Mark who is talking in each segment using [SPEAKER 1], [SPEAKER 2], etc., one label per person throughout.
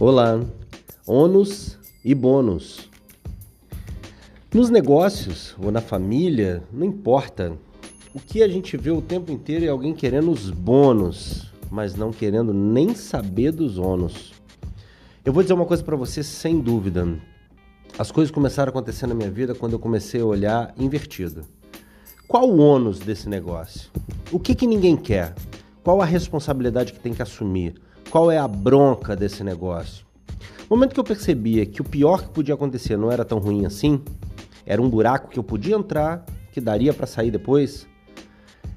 [SPEAKER 1] Olá, ônus e bônus. Nos negócios ou na família, não importa. O que a gente vê o tempo inteiro é alguém querendo os bônus, mas não querendo nem saber dos ônus. Eu vou dizer uma coisa para você sem dúvida. As coisas começaram a acontecer na minha vida quando eu comecei a olhar invertido. Qual o ônus desse negócio? O que, que ninguém quer? Qual a responsabilidade que tem que assumir? Qual é a bronca desse negócio? No momento que eu percebia que o pior que podia acontecer não era tão ruim assim, era um buraco que eu podia entrar, que daria para sair depois,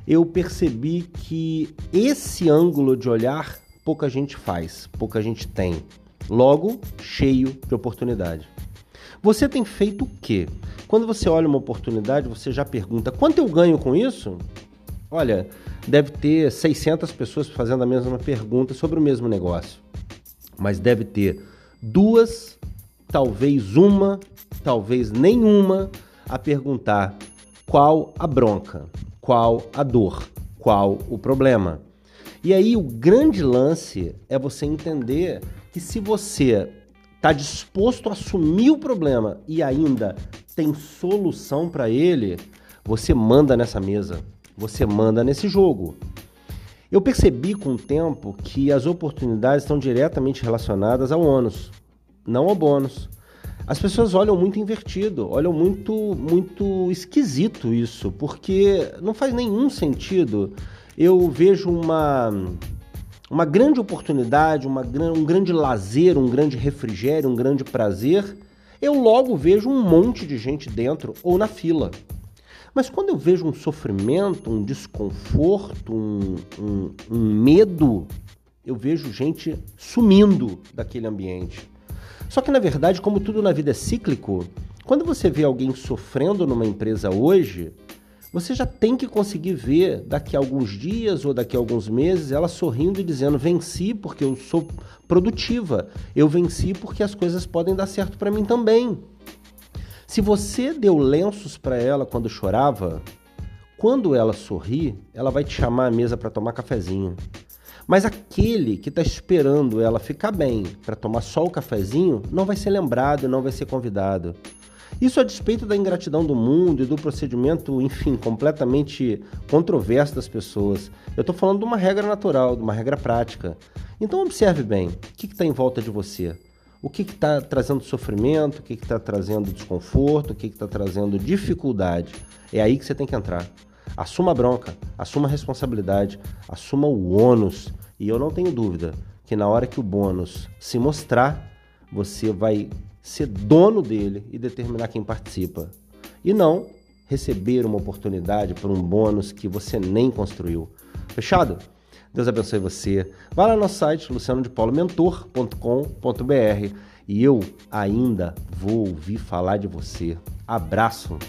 [SPEAKER 1] eu percebi que esse ângulo de olhar pouca gente faz, pouca gente tem. Logo, cheio de oportunidade. Você tem feito o quê? Quando você olha uma oportunidade, você já pergunta: quanto eu ganho com isso? Olha, deve ter 600 pessoas fazendo a mesma pergunta sobre o mesmo negócio. Mas deve ter duas, talvez uma, talvez nenhuma, a perguntar qual a bronca, qual a dor, qual o problema. E aí o grande lance é você entender que se você está disposto a assumir o problema e ainda tem solução para ele, você manda nessa mesa você manda nesse jogo. Eu percebi com o tempo que as oportunidades estão diretamente relacionadas ao ônus, não ao bônus. As pessoas olham muito invertido, olham muito muito esquisito isso, porque não faz nenhum sentido. Eu vejo uma uma grande oportunidade, uma, um grande lazer, um grande refrigério, um grande prazer, eu logo vejo um monte de gente dentro ou na fila. Mas quando eu vejo um sofrimento, um desconforto, um, um, um medo, eu vejo gente sumindo daquele ambiente. Só que na verdade, como tudo na vida é cíclico, quando você vê alguém sofrendo numa empresa hoje, você já tem que conseguir ver daqui a alguns dias ou daqui a alguns meses ela sorrindo e dizendo: venci porque eu sou produtiva, eu venci porque as coisas podem dar certo para mim também. Se você deu lenços para ela quando chorava, quando ela sorri, ela vai te chamar à mesa para tomar cafezinho. Mas aquele que está esperando ela ficar bem para tomar só o cafezinho não vai ser lembrado, não vai ser convidado. Isso a despeito da ingratidão do mundo e do procedimento, enfim, completamente controverso das pessoas. Eu estou falando de uma regra natural, de uma regra prática. Então observe bem, o que está em volta de você? O que está trazendo sofrimento, o que está trazendo desconforto, o que está trazendo dificuldade. É aí que você tem que entrar. Assuma a bronca, assuma a responsabilidade, assuma o ônus. E eu não tenho dúvida que na hora que o bônus se mostrar, você vai ser dono dele e determinar quem participa. E não receber uma oportunidade por um bônus que você nem construiu. Fechado? Deus abençoe você. Vá lá no nosso site, lucianodepaulomentor.com.br e eu ainda vou ouvir falar de você. Abraço!